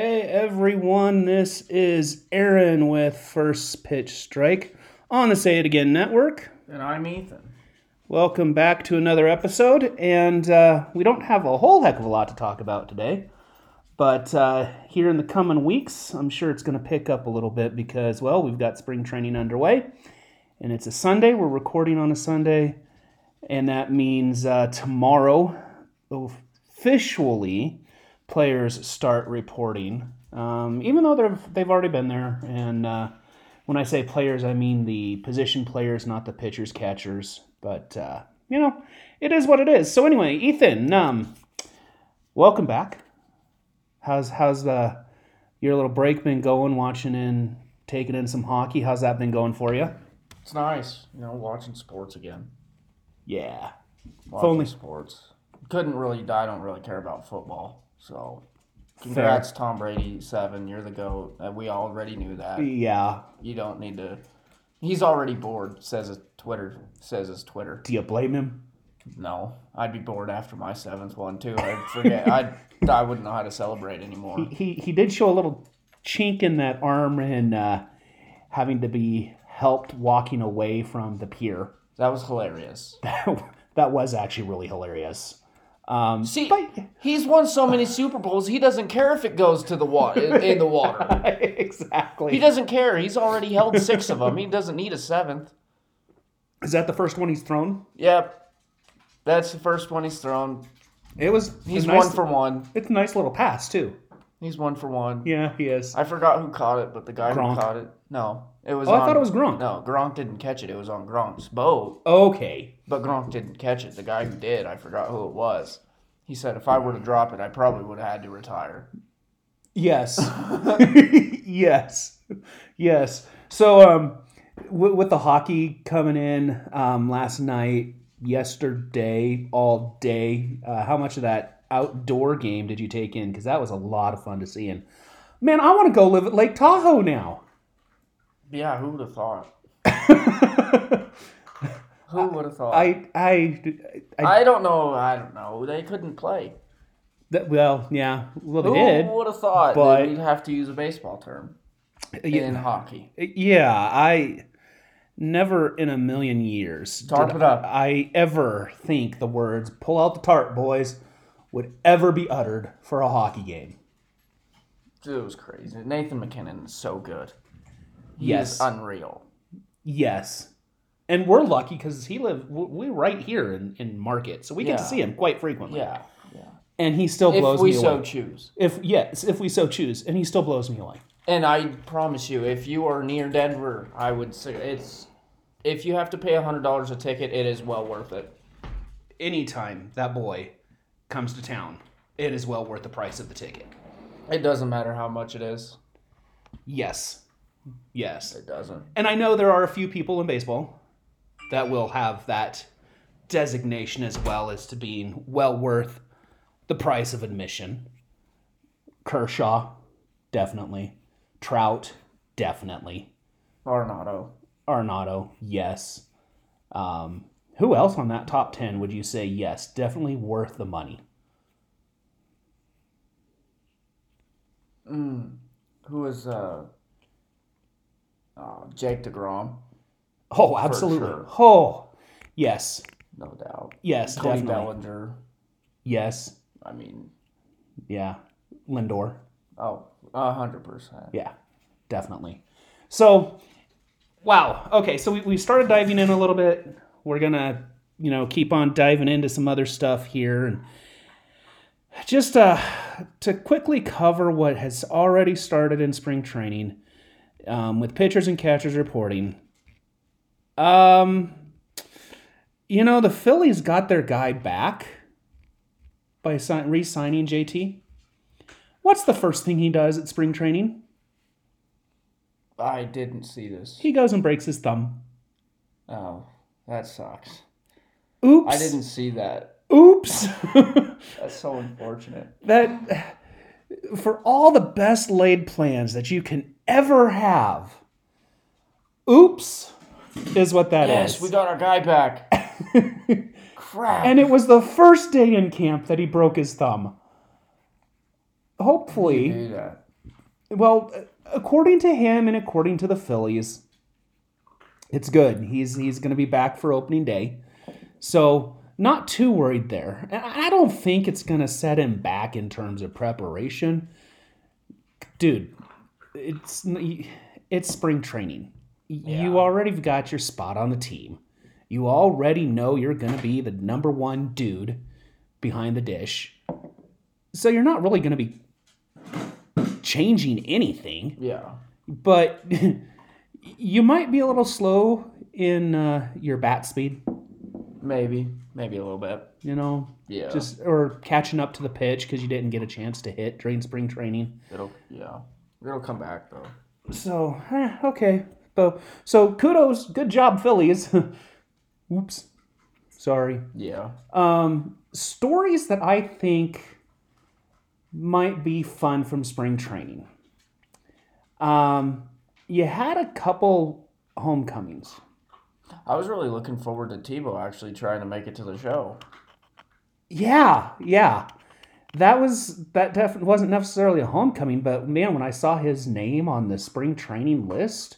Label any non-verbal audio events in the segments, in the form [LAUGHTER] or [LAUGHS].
Hey everyone, this is Aaron with First Pitch Strike on the Say It Again Network. And I'm Ethan. Welcome back to another episode, and uh, we don't have a whole heck of a lot to talk about today. But uh, here in the coming weeks, I'm sure it's going to pick up a little bit because, well, we've got spring training underway, and it's a Sunday. We're recording on a Sunday, and that means uh, tomorrow, officially, players start reporting. Um, even though they've they've already been there, and uh, when I say players, I mean the position players, not the pitchers, catchers. But uh, you know, it is what it is. So anyway, Ethan, um, welcome back. How's how's the your little break been going? Watching in, taking in some hockey. How's that been going for you? It's nice, you know, watching sports again. Yeah. Watching only- sports. Couldn't really. I don't really care about football. So, congrats, Tom Brady, seven. You're the goat. Uh, we already knew that. Yeah. You don't need to. He's already bored. Says his Twitter. Says his Twitter. Do you blame him? No, I'd be bored after my seventh one too. I'd forget. I [LAUGHS] I wouldn't know how to celebrate anymore. He he did show a little chink in that arm and uh, having to be helped walking away from the pier. That was hilarious. [LAUGHS] That that was actually really hilarious. Um, See, but- he's won so many Super Bowls. He doesn't care if it goes to the water in the water. [LAUGHS] exactly. He doesn't care. He's already held six of them. He doesn't need a seventh. Is that the first one he's thrown? Yep, that's the first one he's thrown. It was. He's nice- one for one. It's a nice little pass too. He's one for one. Yeah, he is. I forgot who caught it, but the guy Gronk. who caught it. No, it was. Oh, I thought it was Gronk. No, Gronk didn't catch it. It was on Gronk's boat, Okay. but Gronk didn't catch it. The guy who did, I forgot who it was. He said if I were to drop it, I probably would have had to retire. Yes. [LAUGHS] [LAUGHS] yes. Yes. So, um, with, with the hockey coming in um, last night, yesterday, all day, uh, how much of that outdoor game did you take in? Because that was a lot of fun to see. And man, I want to go live at Lake Tahoe now. Yeah, who would have thought? [LAUGHS] Who would have thought? I, I, I, I don't know. I don't know. They couldn't play. that, well, yeah, well, they Who did. would have thought but- that we'd have to use a baseball term in hockey? Yeah, I never in a million years Tarp did it up. I ever think the words "pull out the tarp, boys" would ever be uttered for a hockey game. Dude, It was crazy. Nathan MacKinnon is so good. He Yes. is unreal. Yes, and we're lucky because he live we're right here in, in Market, so we get to see him quite frequently. Yeah, yeah. and he still blows me away. If we so away. choose. If yes, if we so choose, and he still blows me away. And I promise you, if you are near Denver, I would say it's. If you have to pay hundred dollars a ticket, it is well worth it. Anytime that boy comes to town, it is well worth the price of the ticket. It doesn't matter how much it is. Yes, yes. It doesn't. And I know there are a few people in baseball that will have that designation as well as to being well worth the price of admission. Kershaw, definitely. Trout, definitely. Arenado. Arnado, yes. Um, who else on that top 10 would you say, yes, definitely worth the money? Who is uh, uh Jake deGrom? Oh, absolutely. sure. Oh, yes, No doubt. yes, Cody definitely. Bellinger. Yes, I mean, yeah. Lindor. oh, a hundred percent. Yeah, definitely. So, wow. Okay, so we, we started diving in a little bit. We're gonna, you know, keep on diving into some other stuff here, and just uh, to quickly cover what has already started in spring training. um, with pitchers and catchers reporting. Um, you know, the Phillies got their guy back by re signing JT. What's the first thing he does at spring training? I didn't see this. He goes and breaks his thumb. Oh, that sucks. Oops. I didn't see that. Oops. [LAUGHS] That's so unfortunate. that for all the best laid plans that you can ever have, oops is what that is. Yes, we got our guy back. [LAUGHS] Crap. and it was the first day in camp that he broke his thumb. Hopefully, do that. well, according to him and according to the Phillies, it's good. He's he's going to be back for opening day. So, not too worried there. I don't think it's going to set him back in terms of preparation. Dude, it's it's spring training. You already got your spot on the team. You already know you're going to be the number 1 dude behind the dish. So you're not really going to be changing anything Yeah. but [LAUGHS] you might be a little slow in uh, your bat speed, Maybe. Maybe a little bit. you know, Yeah. just or catching up to the pitch because you didn't get a chance to hit during spring training. It'll yeah. It'll come back though. So eh, okay, so so kudos, good job, Phillies. [LAUGHS] Oops, sorry. Yeah. Um, stories that I think might be fun from spring training. Um, you had a couple homecomings. I was really looking forward to Tebow actually trying to make it to the show. Yeah, yeah. That was that definitely wasn't necessarily a homecoming, but man, when I saw his name on the spring training list,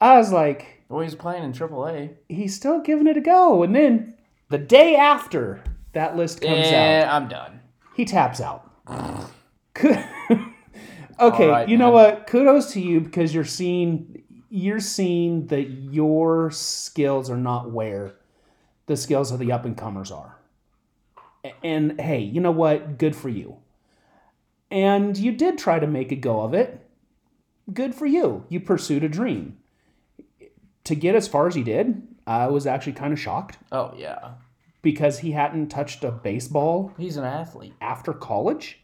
I was like, Well, he's playing in AAA. he's still giving it a go. And then the day after that list comes eh, out, Yeah, I'm done. he taps out. [LAUGHS] [LAUGHS] Okay, right, you know man. what? Kudos to you because you're seeing you're seeing that your skills are not where the skills of the up and comers are. And hey, you know what? Good for you. And you did try to make a go of it. Good for you. You pursued a dream. To get as far as he did, I was actually kind of shocked Oh yeah. because he hadn't touched a baseball He's an athlete. after college.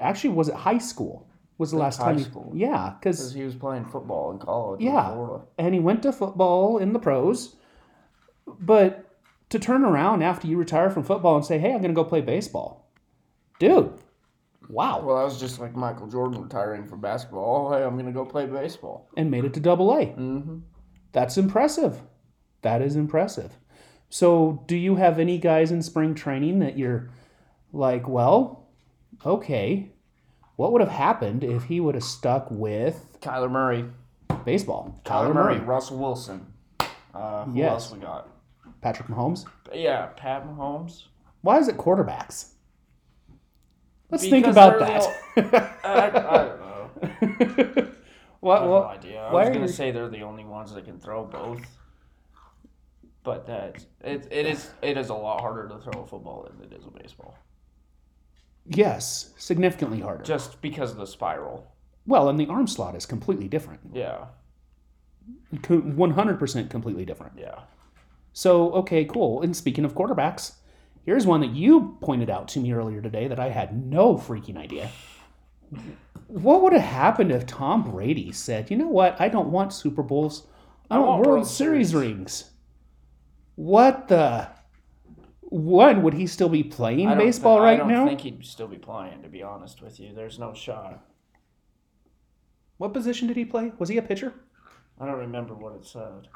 Actually, was it high school? Was the last high time? he- school. yeah, Because he was playing football in college in yeah, Florida. and he went to football in the pros. But to turn around after you retire from football and say, "Hey, I'm going to go play baseball," dude, wow, Well, I was just like Michael Jordan retiring from basketball. Oh, hey, I'm gonna go play baseball. and made it to Double A. Mm-hmm. That's impressive. That is impressive. So, do you have any guys in spring training that you're like, well, okay, what would have happened if he would have stuck with Kyler Murray. baseball? Kyler Murray. Russell Wilson. Uh, who Yes. else we got? Patrick Mahomes. Yeah, Pat Mahomes. Why is it quarterbacks? Let's think about the [LAUGHS] that. I, I don't know. [LAUGHS] I what, have what, no idea. I was gonna say they're the only ones that can throw both. But that it, it is it is a lot harder to throw a football than it is a baseball. Yes, significantly harder. Just because of the spiral. well, and the arm slot is completely different. Yeah. 100% completely different. Yeah. So, okay, cool. And speaking of quarterbacks, here's one that you pointed out to me earlier today that I had no freaking idea. What would have happened if Tom Brady said, you know what, I don't want Super Bowls, I, want, World, Series, rings? What the? One, would he still be playing baseball thi- right now? I don't now? think he'd still be playing, to be honest with you. There's no shot. What position did he play? Was he a pitcher? I don't remember what it said.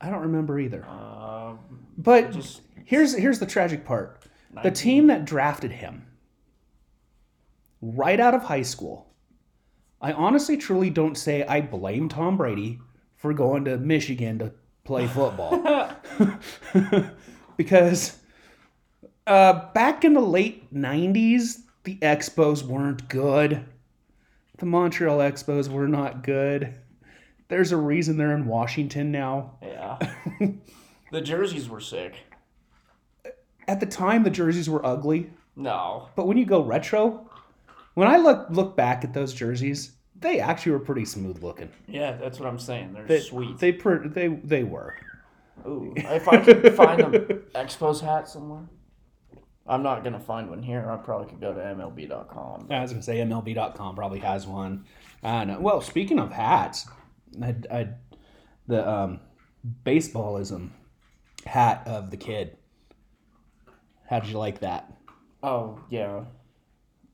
I don't remember either. Um, But just here's here's the tragic part. The team that drafted him right out of high school. I honestly truly don't say I blame Tom Brady for going to Michigan to play football. [LAUGHS] [LAUGHS] because uh, back in the late 90s, the Expos weren't good. The Montreal Expos were not good. There's a reason they're in Washington now. yeah. [LAUGHS] the jerseys were sick. At the time, the jerseys were ugly. No. But when you go retro, when I look look back at those jerseys, they actually were pretty smooth looking. Yeah, that's what I'm saying. They're They, sweet. They per, they they were. Ooh, if I could find an [LAUGHS] Expos hat somewhere, I'm not gonna find one here. I probably could go to MLB.com. I was gonna say MLB.com probably has one. I know. Well, speaking of hats, I, I the um, baseballism hat of the kid. How did you like that? Oh yeah,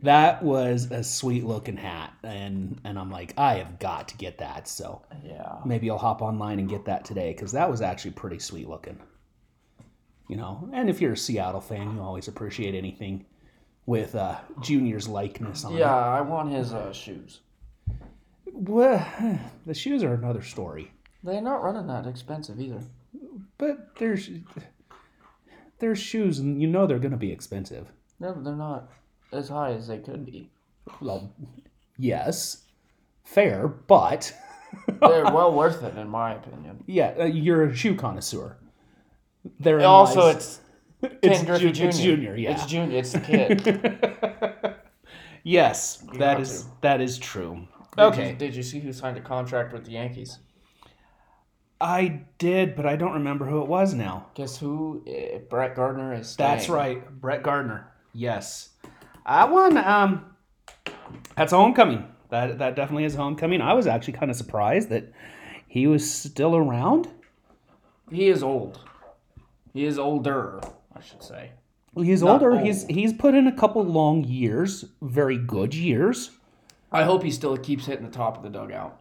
That was a sweet looking hat, and and I'm like, I have got to get that. So yeah. maybe I'll hop online and get that today because that was actually pretty sweet looking. You know, and if you're a Seattle fan, you always appreciate anything with uh, Junior's likeness on it. Yeah, it. I want his uh, shoes. Well, [SIGHS] the shoes are another story, They're not running that expensive either. but there's there's shoes, and you know they're going to be expensive. No, they're not as high as they could be. Well, yes, fair, but They're [LAUGHS] well worth it, in my opinion. yeah, uh, you're a shoe connoisseur. There Also, it's Ken It's Griffey Ju- Jr. it's Junior, yeah. It's Junior. It's the kid. [LAUGHS] yes, that got is to. that is true. Did Okay, you- did you see who signed a contract with the Yankees? I did, but I don't remember who it was now. Guess who? Uh, Brett Gardner is. Staying. That's right, Brett Gardner. Yes, that one. Um, that's homecoming. That that definitely is homecoming. I was actually kind of surprised that he was still around. He is old. He is older, I should say. He's Not older. He's old. he's put in a couple long years, very good years. I hope he still keeps hitting the top of the dugout.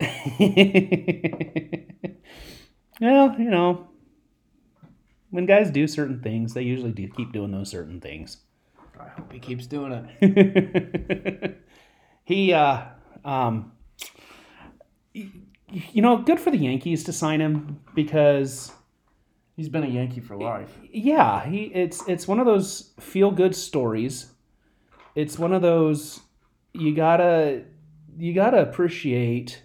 [LAUGHS] well, you know, when guys do certain things, they usually do keep doing those certain things. I hope he keeps doing it. [LAUGHS] he, uh, um, you know, good for the Yankees to sign him because, He's been a Yankee for life. yeah, he it's it's one of those feel good stories. It's one of those you gotta you gotta appreciate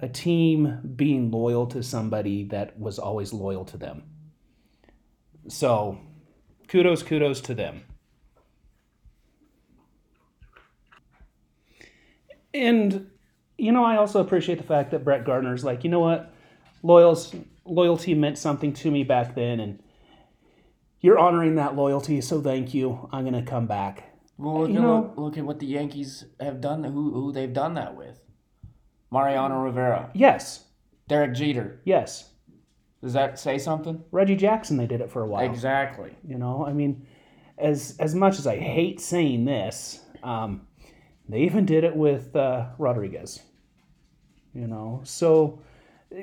a team being loyal to somebody that was always loyal to them. So, kudos, kudos to them. And you know, I also appreciate the fact that Brett Gardner's like, you know what, loyals loyalty meant something to me back then, and you're honoring that loyalty, so thank you. I'm gonna come back. Well, look, You at, know- look, look at what the Yankees have done. Who who they've done that with? Mariano Rivera, Yes, Derek Jeter. yes. Does that say something? Reggie Jackson, they did it for a while. Exactly. You know, I mean, as as much as I hate saying this, um, they even did it with uh, Rodriguez. You know, so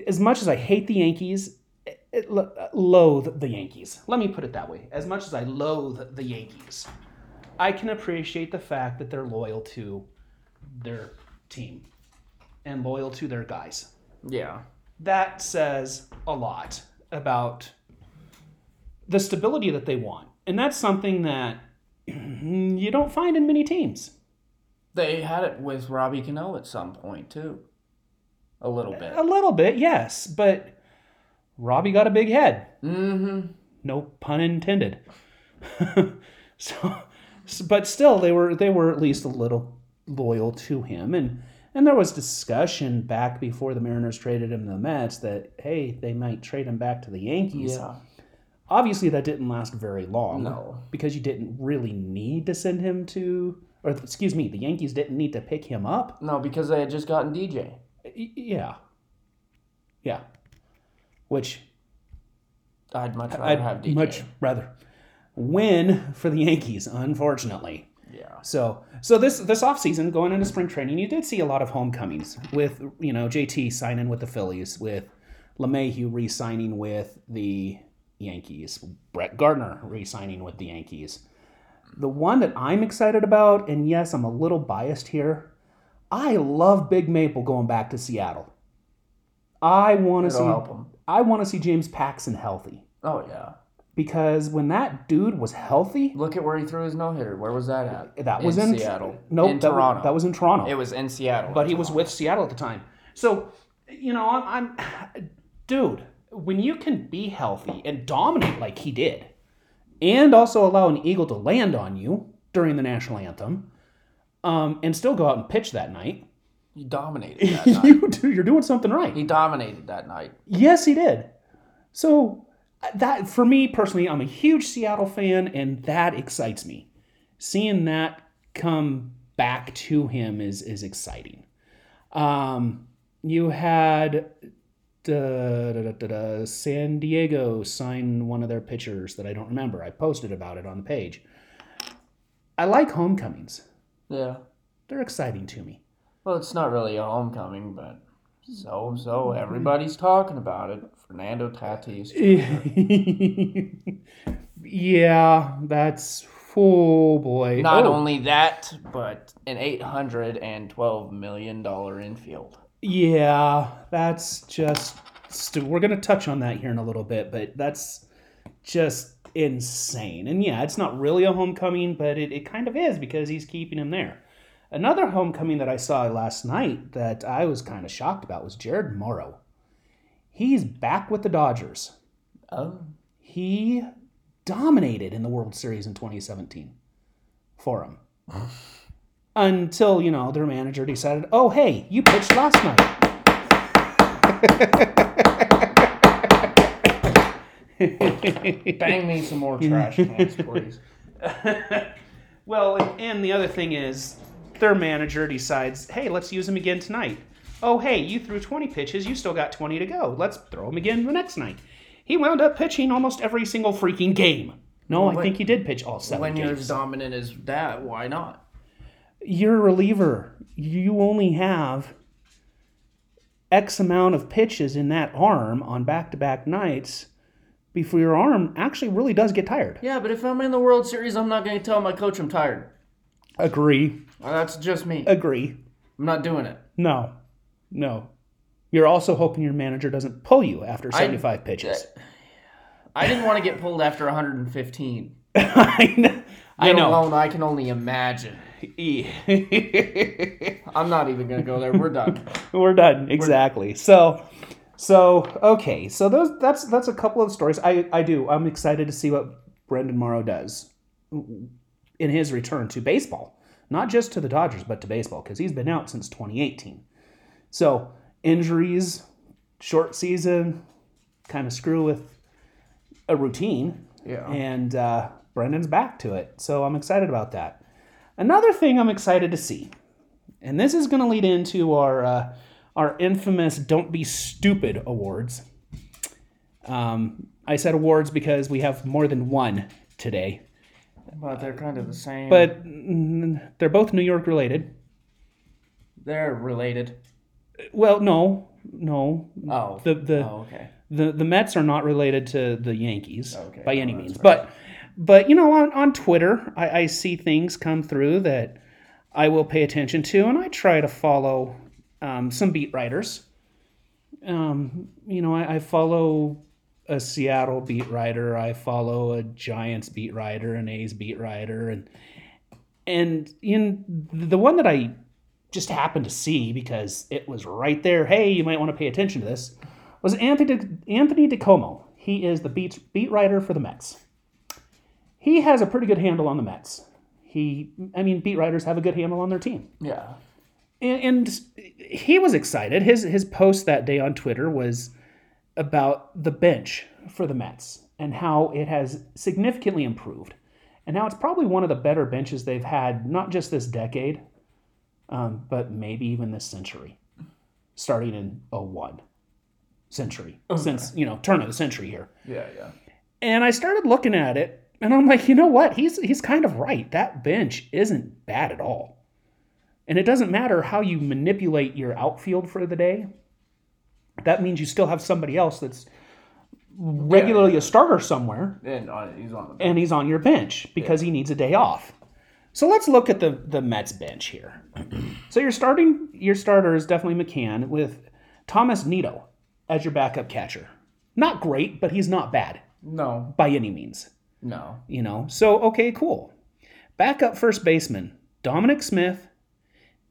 as much as I hate the Yankees, it, it, loathe the Yankees. Let me put it that way. As much as I loathe the Yankees, I can appreciate the fact that they're loyal to their team and loyal to their guys Yeah. that says a lot about the stability that they want. And that's something that [CLEARS THROAT] you don't find in many teams. They had it with Robbie Cano at some point too. A little bit. A little bit, yes, but Robbie got a big head. Mm-hmm. No pun intended. [LAUGHS] so, but still, they were they were at least a little loyal to him, and and there was discussion back before the Mariners traded him to the Mets that hey, they might trade him back to the Yankees. Yeah. Obviously, that didn't last very long. No. Because you didn't really need to send him to, or excuse me, the Yankees didn't need to pick him up. No, because they had just gotten DJ. Yeah. Yeah. Which I'd much rather I'd have DJ. much rather win for the Yankees, unfortunately. Yeah. So, so this this offseason, going into spring training, you did see a lot of homecomings with you know JT signing with the Phillies, with LeMahieu re-signing with the Yankees, Brett Gardner re-signing with the Yankees. The one that I'm excited about, and yes, I'm a little biased here. I love Big Maple going back to Seattle. I want to see. I want to see James Paxton healthy Oh yeah. because when that dude was healthy, Look at where he threw his no hitter. Where was that at? that was in, Seattle. Nope, in that, Toronto. that was in Toronto. It was in Seattle. but he was with Seattle at the time. So, you know, I'm, I'm, [SIGHS] dude, when you can be healthy and dominate like he did, and also allow an eagle to land on you during the national anthem, um, and still go out and pitch that night, He dominated [LAUGHS] that night. you do, you're doing something right. He dominated that night. Yes, he did. So that for me personally, I'm a huge Seattle fan, and that excites me. Seeing that come back to him is is exciting. Um, you had da, da, da, San Diego sign one of their pitchers that I don't remember. I posted about it on the page. I like homecomings. Yeah. They're exciting to me. Well, it's not really a homecoming, but so so mm-hmm. everybody's talking about it. Fernando Tatis. [LAUGHS] yeah, that's oh boy. Not Oh, only that, but an eight hundred and twelve million dollar infield. Yeah, that's just. stu- We're gonna touch on that here in a little bit, but that's just insane. And yeah, it's not really a homecoming, but it, it kind of is because he's keeping him there. Another homecoming that I saw last night that I was kind of shocked about was Jared Morrow. He's back with the Dodgers. Oh. He dominated in the World Series in 2017 for him. [LAUGHS] Until, you know, their manager decided, oh, hey, you pitched last night. [LAUGHS] [LAUGHS] Bang me some more [LAUGHS] trash cans, please. [LAUGHS] Well, and- and the other thing is, their manager decides, hey, let's use him again tonight. Oh, hey, you threw 20 pitches, you still got 20 to go. Let's throw him again the next night. He wound up pitching almost every single freaking game. No, I When- think he did pitch all seven When you're as dominant as that, why not? You're a reliever. You only have X amount of pitches in that arm on back to back nights before your arm actually really does get tired. Yeah, but if I'm in the World Series, I'm not going to tell my coach I'm tired. Agree. Well, that's just me. Agree. I'm not doing it. No. No. You're also hoping your manager doesn't pull you after 75 pitches. I didn't want to get pulled after 115. [LAUGHS] I know. I know. alone I can only imagine. [LAUGHS] I'm not even going to go there. We're done. [LAUGHS] We're done. Exactly. So so okay. So those that's that's a couple of stories. I I do. I'm excited to see what Brandon Morrow does in his return to baseball. Not just to the Dodgers, but to baseball because he's been out since 2018. So injuries, short season, kind of screw with a routine. Yeah. And uh, Brandon's back to it. So I'm excited about that. Another thing I'm excited to see, and this is going to lead into our uh, our infamous "Don't Be Stupid" awards. Um, I said awards because we have more than one today, But they're kind of the same. but mm, they're both New York related. they're related. Well, no, no. Oh. The the oh, okay. the the Mets are not related to the Yankees Okay, by any that's means. But but you know, on, on Twitter, I, I see things come through that I will pay attention to, and I try to follow um, some beat writers. Um, you know, I, I follow a Seattle beat writer, I follow a Giants beat writer, an A's beat writer, and and in the one that I just happened to see because it was right there. Hey, you might want to pay attention to this. Was Anthony Anthony DiComo? He is the beat beat writer for the Mets. He has a pretty good handle on the Mets. He, I mean, beat writers have a good handle on their team, Yeah. And, he was excited. His his post that day on Twitter was about the bench for the Mets and how it has significantly improved, and how it's probably one of the better benches they've had, not just this decade, um, but maybe even this century, starting in 01 century, since, you know, turn of the century here. Yeah, yeah. And I started looking at it, and I'm like, you know what? He's he's kind of right. That bench isn't bad at all. And it doesn't matter how you manipulate your outfield for the day. That means you still have somebody else that's regularly a starter somewhere, And uh, he's on the and he's on your bench because he needs a day off. So let's look at the the Mets bench here. [CLEARS THROAT] so your starting your starter is definitely McCann with Thomas Nido as your backup catcher. Not great, but he's not bad No, by any means no. you know. So okay, cool. Backup first baseman Dominic Smith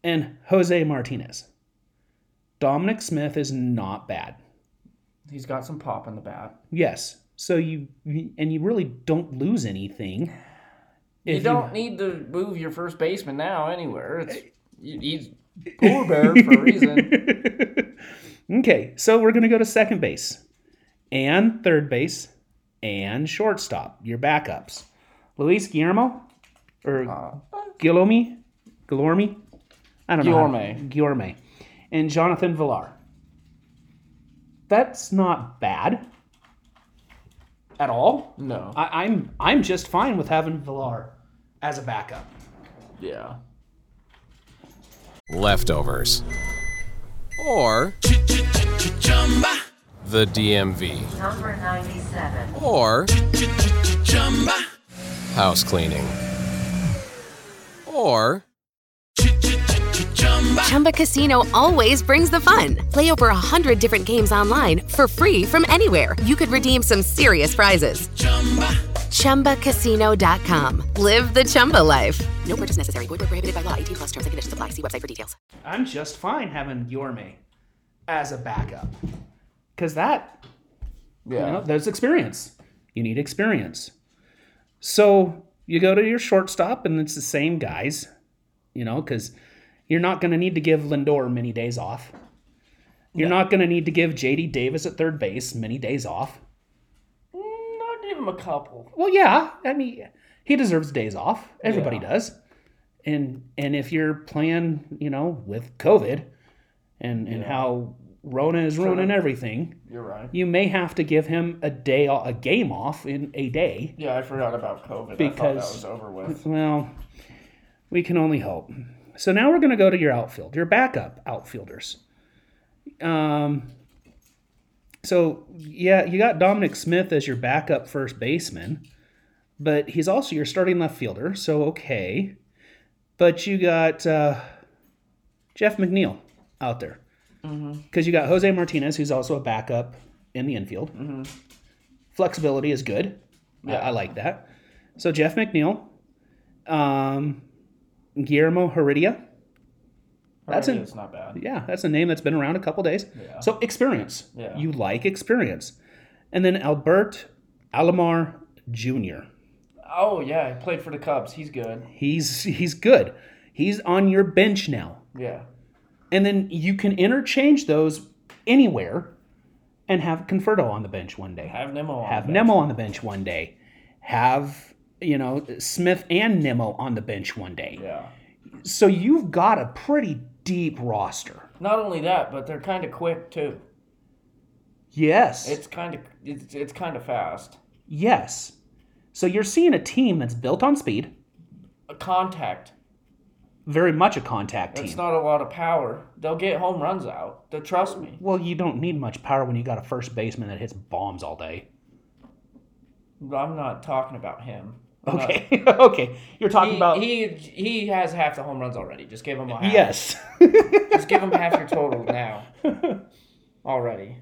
and Jose Martinez. Dominic Smith is not bad. He's got some pop in the bat. Yes. So you and you really don't lose anything. You don't need to move your first baseman now anywhere. It's you- he's Polar bear for a reason. [LAUGHS] okay, so we're going to go to second base and third base and shortstop, your backups. Luis Guillermo or Uh? Guillerme? I don't know. how- Guillorme. Guillorme. And Jonathan Villar. That's not bad at all. no. I, I'm I'm just fine with having Villar as a backup. yeah. leftovers, or the DMV, Number 97. or house cleaning, or Chumba Casino always brings the fun. Play over a hundred different games online for free from anywhere. You could redeem some serious prizes. Chumba. ChumbaCasino.com. Live the Chumba life. No purchase necessary. Void where prohibited by law. 18 plus terms and conditions apply. See website for details. I'm just fine having Guillorme as a backup. Because that Yeah. You know, there's experience. You need experience. So you go to your shortstop, and it's the same guys, you know, because you're not going to need to give Lindor many days off. You're not going to need to give JD Davis at third base many days off. Mm, not give him a couple. Well, yeah, I mean, he deserves days off. Everybody Yeah. does. And and if you're playing, you know, with COVID and and how Rona is ruining everything, You're right. you may have to give him a day, a game off in a day. Yeah, I forgot about COVID. I thought Because- that was over with. Well, we can only hope. So now we're going to go to your outfield, your backup outfielders. Um, so yeah, you got Dominic Smith as your backup first baseman, but he's also your starting left fielder. So okay, but you got uh, Jeff McNeil out there because you got Jose Martinez, who's also a backup in the infield. Flexibility is good. I- I, like that. So Jeff McNeil, um, Guillermo Heredia. That's an- not bad. Yeah, that's a name that's been around a couple days. Yeah. So experience. Yeah. You like experience. And then Albert Almora Jr. Oh yeah, he played for the Cubs. He's good. He's he's good. He's on your bench now. Yeah. And then you can interchange those anywhere and have Conforto on the bench one day. Have Nimmo on. have the bench. Nimmo on the bench one day. Have, you know, Smith and Nimmo on the bench one day. Yeah. So you've got a pretty deep roster. Not only that, but they're kind of quick too. Yes. It's kind of it's, it's kind of fast. yes. So you're seeing a team that's built on speed, A contact. very much a contact team. It's not a lot of power. They'll get home runs out. They trust me. well, you don't need much power when you got a first baseman that hits bombs all day. I'm not talking about him. I'm [LAUGHS] not- Okay. Uh, [LAUGHS] okay. You're talking He, about he he has half the home runs already. Just give him a half. Yes. [LAUGHS] Just give him half your total now. Already.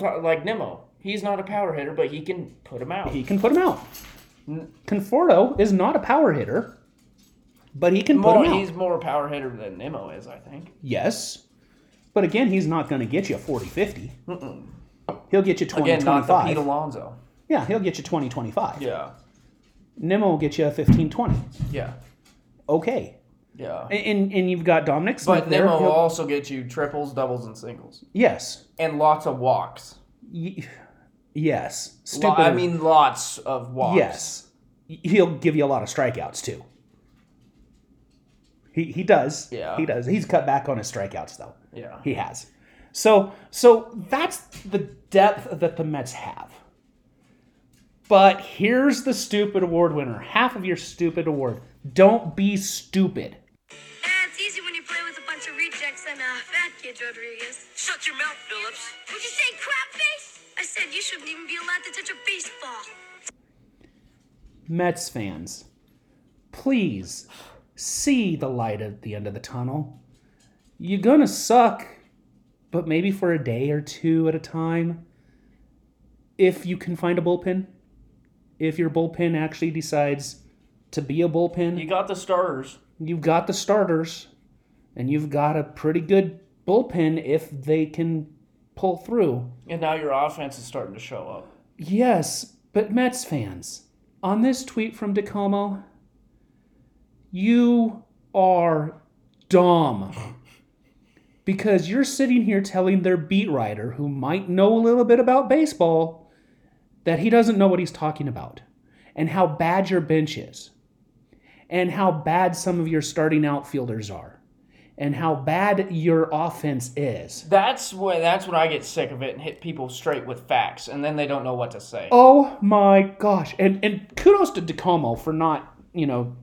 Like Nimmo. He's not a power hitter, but he can put him out. he can put him out. Conforto is not a power hitter, but he can put him out. he's more a power hitter than Nimmo is, I think. Yes. But again, he's not going to get you 40 50. He'll get you 20 Again, not the 25. Pete Alonso. yeah, he'll get you 20 25. Yeah. Nimmo will get you 15 20. Yeah. Okay. Yeah. And, and you've got Dominic Smith But there. Nimmo will He'll- also get you triples, doubles, and singles. yes. And lots of walks. Y- yes. Lo- Stupid. I mean, lots of walks. yes. He'll give you a lot of strikeouts too. He, he does. Yeah. He does. He's cut back on his strikeouts though. Yeah. He has. So so that's the depth that the Mets have. But here's the stupid award winner. Half of your stupid award. Don't be stupid. Eh, it's easy when you play with a bunch of rejects and uh, fat kids, Rodriguez. Shut your mouth, Phillips. Would you say crap face? I said you shouldn't even be allowed to touch a baseball. Mets fans, please see the light at the end of the tunnel. You're gonna suck, but maybe for a day or two at a time. If you can find a bullpen, if your bullpen actually decides to be a bullpen, You got the starters. you've got the starters and you've got a pretty good bullpen if they can pull through. And now your offense is starting to show up. Yes, but Mets fans, on this tweet from DiComo, you are dumb. Because you're sitting here telling their beat writer, who might know a little bit about baseball, that he doesn't know what he's talking about, and how bad your bench is, and how bad some of your starting outfielders are, and how bad your offense is. That's when that's when I get sick of it and hit people straight with facts, and then they don't know what to say. Oh my gosh. And and kudos to DiComo for not, you know,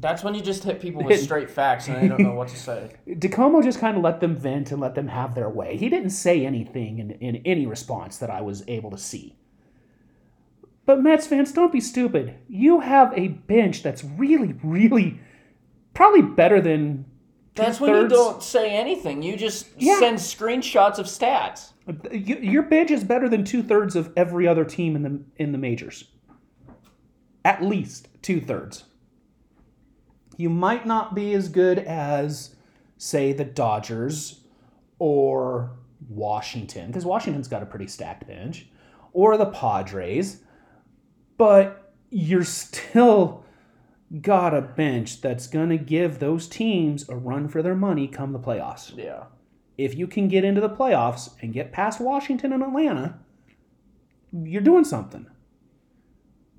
That's when you just hit people with straight facts, and they don't know what to say. [LAUGHS] DiComo just kind of let them vent and let them have their way. He didn't say anything in, in any response that I was able to see. But Mets fans, don't be stupid. You have a bench that's really, really probably better than That's when you don't say anything. You just Yeah. send screenshots of stats. Your bench is better than two thirds of every other team in the in the majors. At least two thirds. You might not be as good as, say, the Dodgers or Washington, because Washington's got a pretty stacked bench, or the Padres, but you're still got a bench that's going to give those teams a run for their money come the playoffs Yeah. if you can get into the playoffs and get past Washington and Atlanta, you're doing something.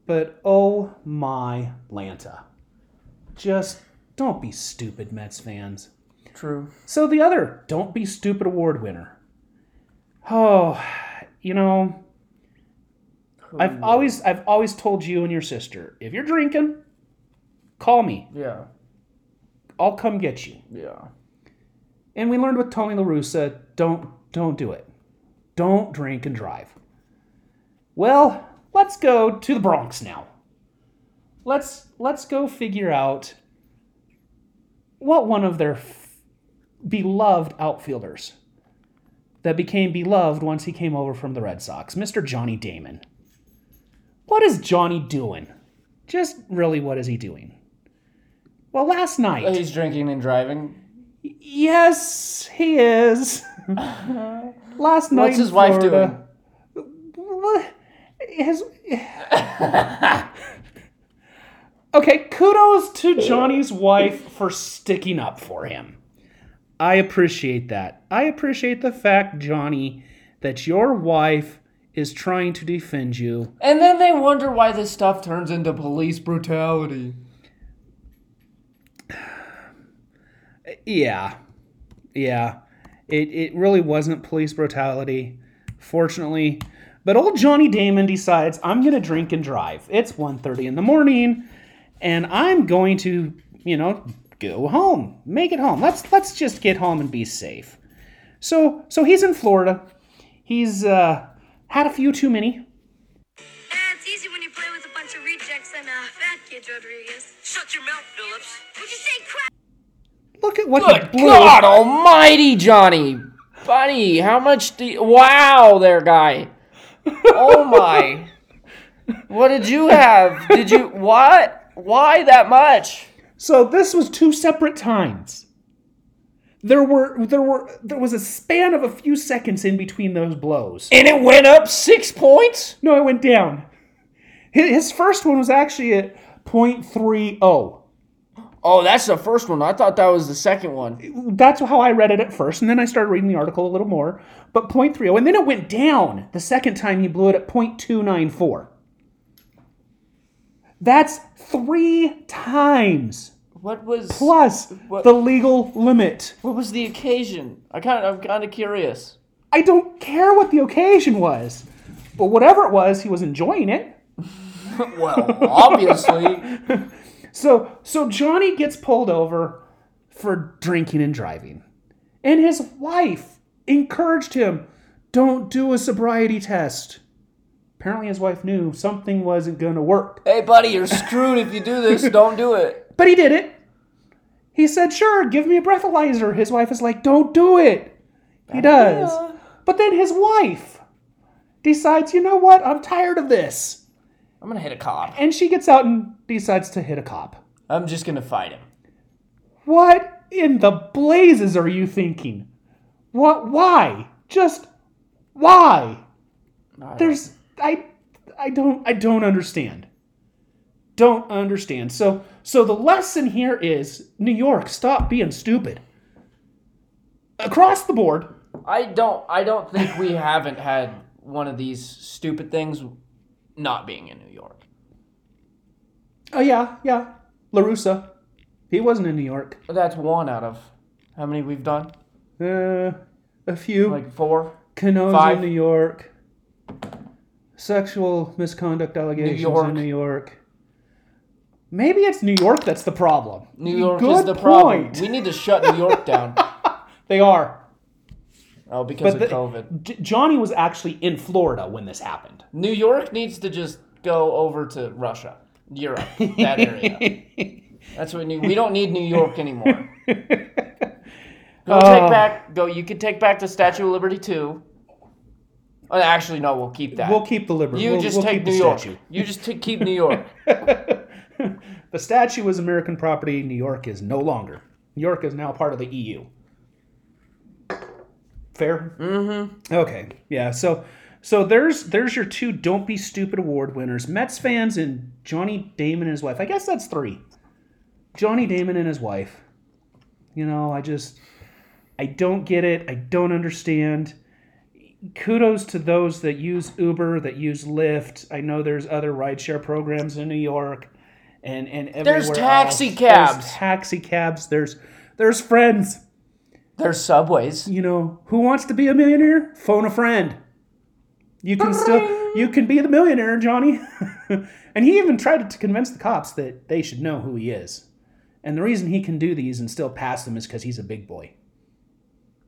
But oh my Lanta. Just don't be stupid, Mets fans. True. So the other don't be stupid award winner. Oh, you know, I've always I've always told you and your sister, if you're drinking, call me. Yeah. I'll come get you. Yeah. And we learned with Tony La Russa, don't don't do it. Don't drink and drive. Well, let's go to the Bronx now. Let's let's go figure out what one of their f- beloved outfielders that became beloved once he came over from the Red Sox, Mr. Johnny Damon. What is Johnny doing? Just really what is he doing? Well, last night oh, He's drinking and driving. Yes, he is. [LAUGHS] Last night, What's his wife Florida- What? His... okay, kudos to Johnny's wife for sticking up for him. I appreciate that. I appreciate the fact, Johnny, that your wife is trying to defend you. And then they wonder why this stuff turns into police brutality. [SIGHS] Yeah. Yeah. It, it really wasn't police brutality, fortunately. But old Johnny Damon decides, I'm going to drink and drive. It's 1.30 in the morning, and I'm going to, you know, go home. Make it home. Let's let's just get home and be safe. So so he's in Florida. He's uh, had a few too many. Yeah, it's easy when you play with a bunch of rejects and uh, fat kids, Rodriguez. Shut your mouth, Phillips. Would you say crap? Look at what he blew. God Almighty, Johnny, buddy, how much do? You, wow, there, guy. Oh my. [LAUGHS] What did you have? Did you what? Why that much? So this was two separate times. There were there were there was a span of a few seconds in between those blows. And it went up six points. No, it went down. His his first one was actually at .30. Oh, that's the first one. I thought that was the second one. That's how I read it at first, and then I started reading the article a little more. But .30, and then it went down the second time he blew it at .294. That's three times What was plus What- the legal limit. what was the occasion? I kind of I'm kind of curious. I don't care what the occasion was, but whatever it was, he was enjoying it. [LAUGHS] Well, obviously. [LAUGHS] So so Johnny gets pulled over for drinking and driving. And his wife encouraged him, "Don't do a sobriety test." Apparently his wife knew something wasn't going to work. hey, buddy, you're screwed if you do this. Don't do it. But he did it. He said, "Sure, give me a breathalyzer." His wife is like, "Don't do it." He does. But then his wife decides, "You know what? I'm tired of this." I'm gonna hit a cop. And she gets out and decides to hit a cop. I'm just gonna fight him. What in the blazes are you thinking? What? Why? Just why? There's I I don't I don't understand. Don't understand. So so the lesson here is New York, stop being stupid. across the board. I don't. I don't think we [LAUGHS] haven't had one of these stupid things not being in New York. Oh yeah, yeah. La Russa, he wasn't in New York. That's one out of how many we've done? Uh, a few. Like four. Canoes five. in New York. Sexual misconduct allegations York. in New York. Maybe it's New York that's the problem. New York Good is the problem. point. We need to shut New York down. [LAUGHS] They are. Oh, because But of the- COVID. J- Johnny was actually in Florida when this happened. New York needs to just go over to Russia, Europe, that [LAUGHS] area. That's what we need. We don't need New York anymore. [LAUGHS] Go Oh. take uh. back. Go. You could take back the Statue of Liberty too. Oh, actually, no. We'll keep that. We'll keep the liberty. You we'll, just we'll take the New York. statue. You just t- keep New York. [LAUGHS] The statue was American property. New York is no longer. New York is now part of the EU. Fair. Mm-hmm. Okay. Yeah. So, so there's there's your two "Don't Be Stupid" award winners: Mets fans and Johnny Damon and his wife. I guess that's three. Johnny Damon and his wife. You know, I just I don't get it. I don't understand. Kudos to those that use Uber, that use Lyft. I know there's other rideshare programs in New York and and everywhere There's taxi else. cabs. There's taxi cabs. There's there's friends. There's subways. You know, who wants to be a millionaire? Phone a friend. You can still you can be the millionaire, Johnny. [LAUGHS] and he even tried to convince the cops that they should know who he is. And the reason he can do these and still pass them is because he's a big boy.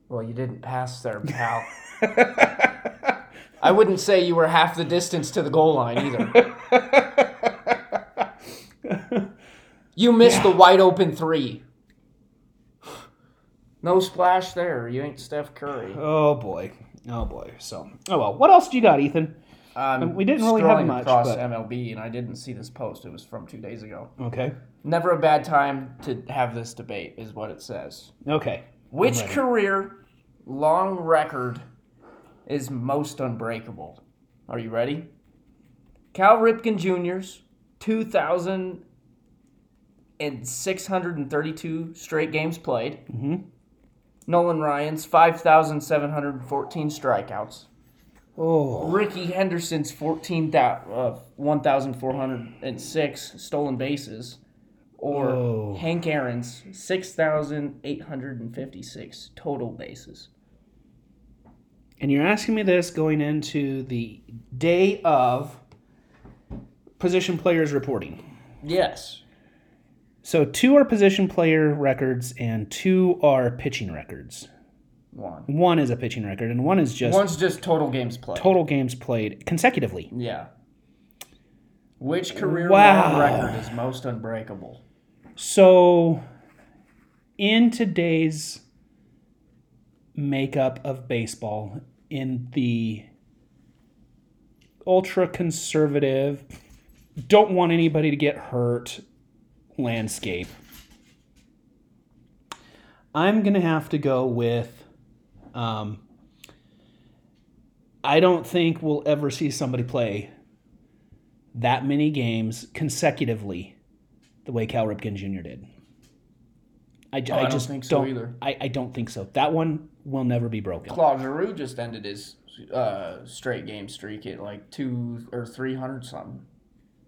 Well, you didn't pass there, pal. [LAUGHS] I wouldn't say you were half the distance to the goal line either. [LAUGHS] [LAUGHS] You missed the wide open three. No splash there. You ain't Steph Curry. Oh boy. Oh boy. So, oh well. What else do you got, Ethan? Um, we didn't really have much, across but- MLB, and I didn't see this post. It was from two days ago. Okay. Never a bad time to have this debate, is what it says. Okay. Which career long record is most unbreakable? Are you ready? Cal Ripken Jr.'s 2,632 straight games played. Mm-hmm. Nolan Ryan's 5,714 strikeouts. Oh. Rickey Henderson's 14, uh, 1,406 stolen bases. Or Oh. Hank Aaron's 6,856 total bases. And you're asking me this going into the day of position players reporting. Yes. So two are position player records and two are pitching records. One. One is a pitching record and one is just One's just total games played. total games played consecutively. Yeah. Which career Wow. record is most unbreakable? So in today's makeup of baseball in the ultra conservative don't want anybody to get hurt landscape i'm going to have to go with um, i don't think we'll ever see somebody play that many games consecutively the way cal ripken jr did i, Oh, I I don't just think so don't either. I, I don't think so that one will never be broken Claude Giroux just ended his uh, straight game streak at like two or three hundred something.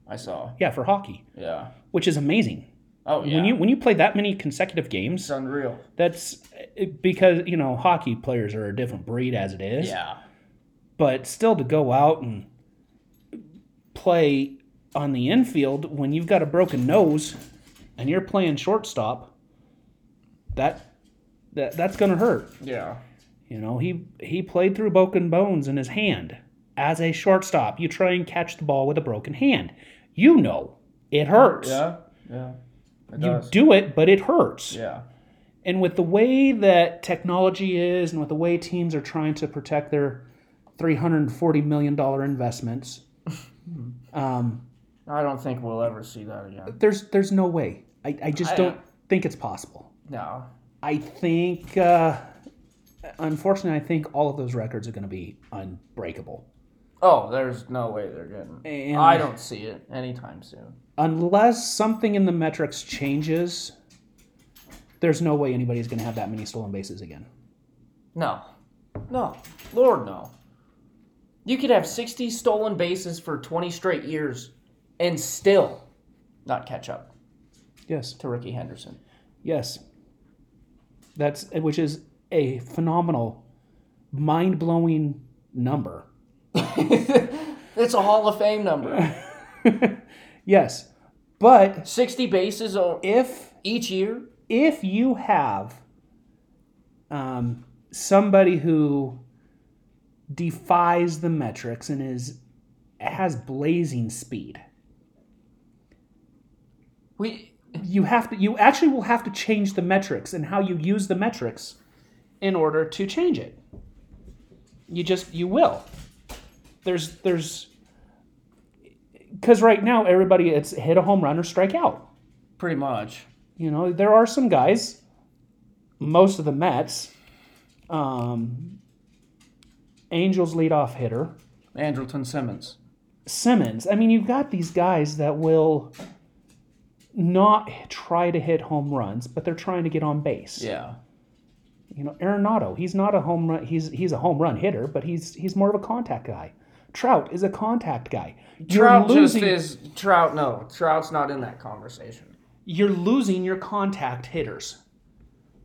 I saw. yeah for hockey Yeah. which is amazing Oh yeah. when you when you play that many consecutive games it's unreal. that's because you know hockey players are a different breed as it is Yeah. but still to go out and play on the infield when you've got a broken nose and you're playing shortstop that that that's going to hurt Yeah. you know he he played through broken bones in his hand as a shortstop you try and catch the ball with a broken hand you know it hurts Yeah. Yeah. You does. do it but it hurts Yeah. and with the way that technology is and with the way teams are trying to protect their $340 million investments, [LAUGHS] um, I don't think we'll ever see that again. there's there's no way. I, I just I- don't think it's possible. No. I think, uh, unfortunately, I think all of those records are going to be unbreakable. Oh, there's no way they're getting. And- I don't see it anytime soon. Unless something in the metrics changes, there's no way anybody's going to have that many stolen bases again. No. No. Lord, no. You could have 60 stolen bases for 20 straight years and still not catch up Yes. to Rickey Henderson. Yes. That's which is a phenomenal, mind blowing number. [LAUGHS] It's a Hall of Fame number. [LAUGHS] Yes. But 60 bases if each year. if you have um, somebody who defies the metrics and is has blazing speed, We you have to you actually will have to change the metrics and how you use the metrics in order to change it. You just you will. There's there's because right now everybody it's hit a home run or strike out. pretty much. You know, there are some guys, most of the Mets, um, Angels leadoff hitter, Andrelton Simmons. Simmons. I mean, you've got these guys that will not try to hit home runs, but they're trying to get on base. Yeah. You know, Arenado, he's not a home run. He's he's a home run hitter, but he's he's more of a contact guy. Trout is a contact guy. You're Trout just losing- is Trout. No, Trout's not in that conversation. you're losing your contact hitters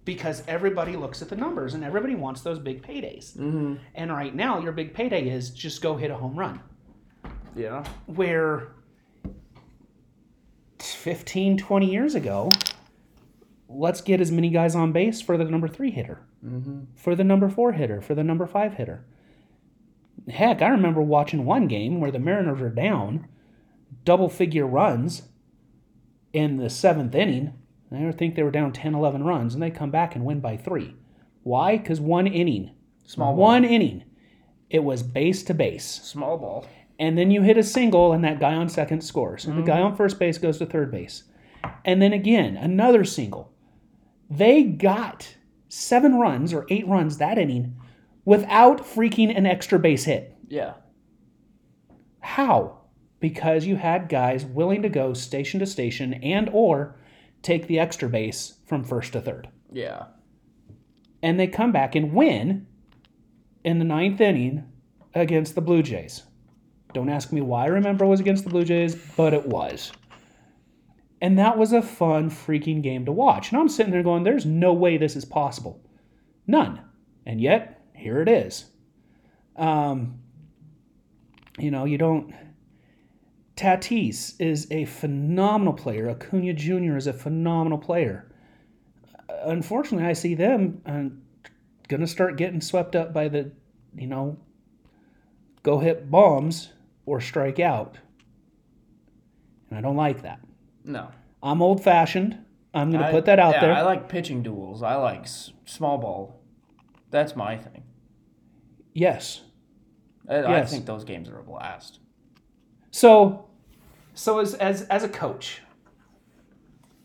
because everybody looks at the numbers and everybody wants those big paydays. Mm-hmm. And right now, your big payday is just go hit a home run. Yeah. Where 15, 20 years ago, let's get as many guys on base for the number three hitter, for the number four hitter, for the number five hitter. Heck, I remember watching one game where the Mariners are down double figure runs in the seventh inning. I think they were down 10, 11 runs, and they come back and win by three. Why? Because one inning, Small ball. one inning, it was base to base. Small ball. And then you hit a single, and that guy on second scores. And the mm-hmm. guy on first base goes to third base. And then again, another single. They got seven runs or eight runs that inning without freaking an extra base hit. Yeah. How? Because you had guys willing to go station to station and or take the extra base from first to third. Yeah. And they come back and win in the ninth inning against the Blue Jays. Don't ask me why I remember it was against the Blue Jays, but it was. And that was a fun freaking game to watch. And I'm sitting there going, there's no way this is possible. None. And yet, here it is. Um, you know, you don't. Tatis is a phenomenal player. Acuna Jr. is a phenomenal player. Unfortunately, I see them uh, going to start getting swept up by the, you know, go hit bombs or strike out. And I don't like that. No. I'm old fashioned. I'm going to I- put that out yeah, there. I like pitching duels. I like s- small ball. That's my thing. Yes. I, I Yes. think those games are a blast. So, so as as as a coach,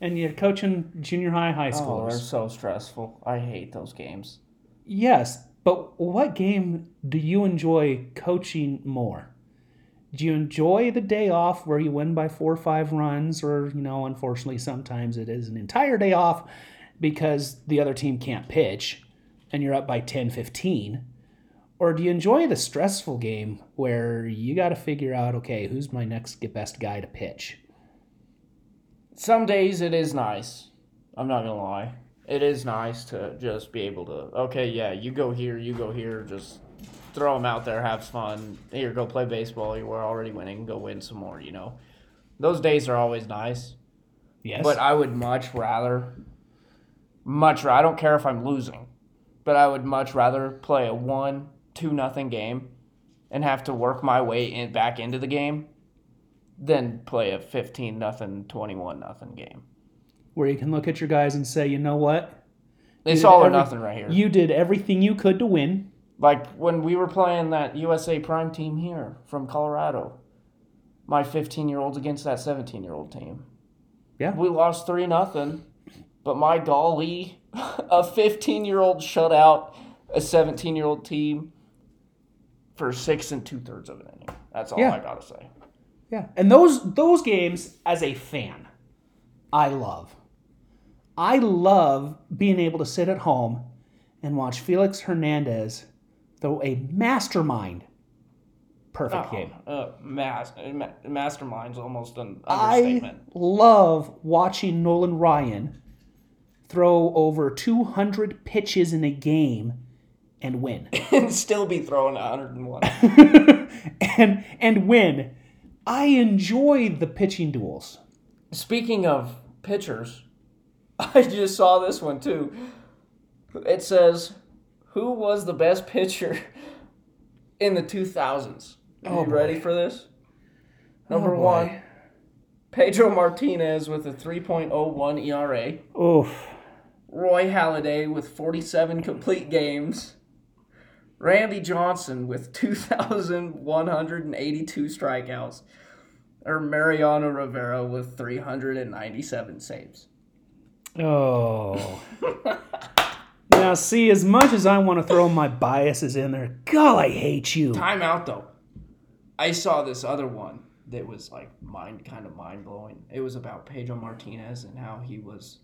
and you're coaching junior high, high Oh, they're so stressful. I hate those games. yes, but what game do you enjoy coaching more? Do you enjoy the day off where you win by four or five runs, or you know, unfortunately, sometimes it is an entire day off because the other team can't pitch, and you're up by 10, 15? Or do you enjoy the stressful game where you got to figure out, okay, who's my next best guy to pitch? Some days it is nice. I'm not gonna lie. It is nice to just be able to. Okay, yeah, you go here, you go here. Just throw them out there, have fun. Here, go play baseball. You were already winning. Go win some more. You know, those days are always nice. Yes. But I would much rather, much. ra- I don't care if I'm losing, but I would much rather play a one, two nothing game, and have to work my way in back into the game, than play a fifteen nothing, twenty one nothing game. where you can look at your guys and say, you know what? It's You all or every- nothing right here. You did everything you could to win. like when we were playing that USA Prime team here from Colorado, my 15 year olds against that 17 year old team. Yeah. We lost 3 nothing, but my golly, [LAUGHS] a 15 year old shut out a 17 year old team for six and two thirds of an inning. That's all Yeah. I gotta say. Yeah. And those those games as a fan, I love. I love being able to sit at home and watch Felix Hernandez throw a mastermind perfect game. Uh, mas- ma- mastermind's almost an understatement. I love watching Nolan Ryan throw over 200 pitches in a game and win. [LAUGHS] and still be throwing 101. [LAUGHS] and and win. I enjoy the pitching duels. Speaking of pitchers, [LAUGHS] I just saw this one too. It says, "Who was the best pitcher in the 2000s?" Are Oh, you ready for this? Oh, Number boy. one, Pedro Martinez with a 3.01 ERA. Oof. Roy Halladay with 47 complete games. Randy Johnson with [LAUGHS] 2,182 strikeouts. Or Mariano Rivera with 397 saves. Oh. [LAUGHS] now, see, as much as I want to throw my biases in there, God, I hate you. Time out though. I saw this other one that was like mind kind of mind blowing. It was about Pedro Martinez and how he was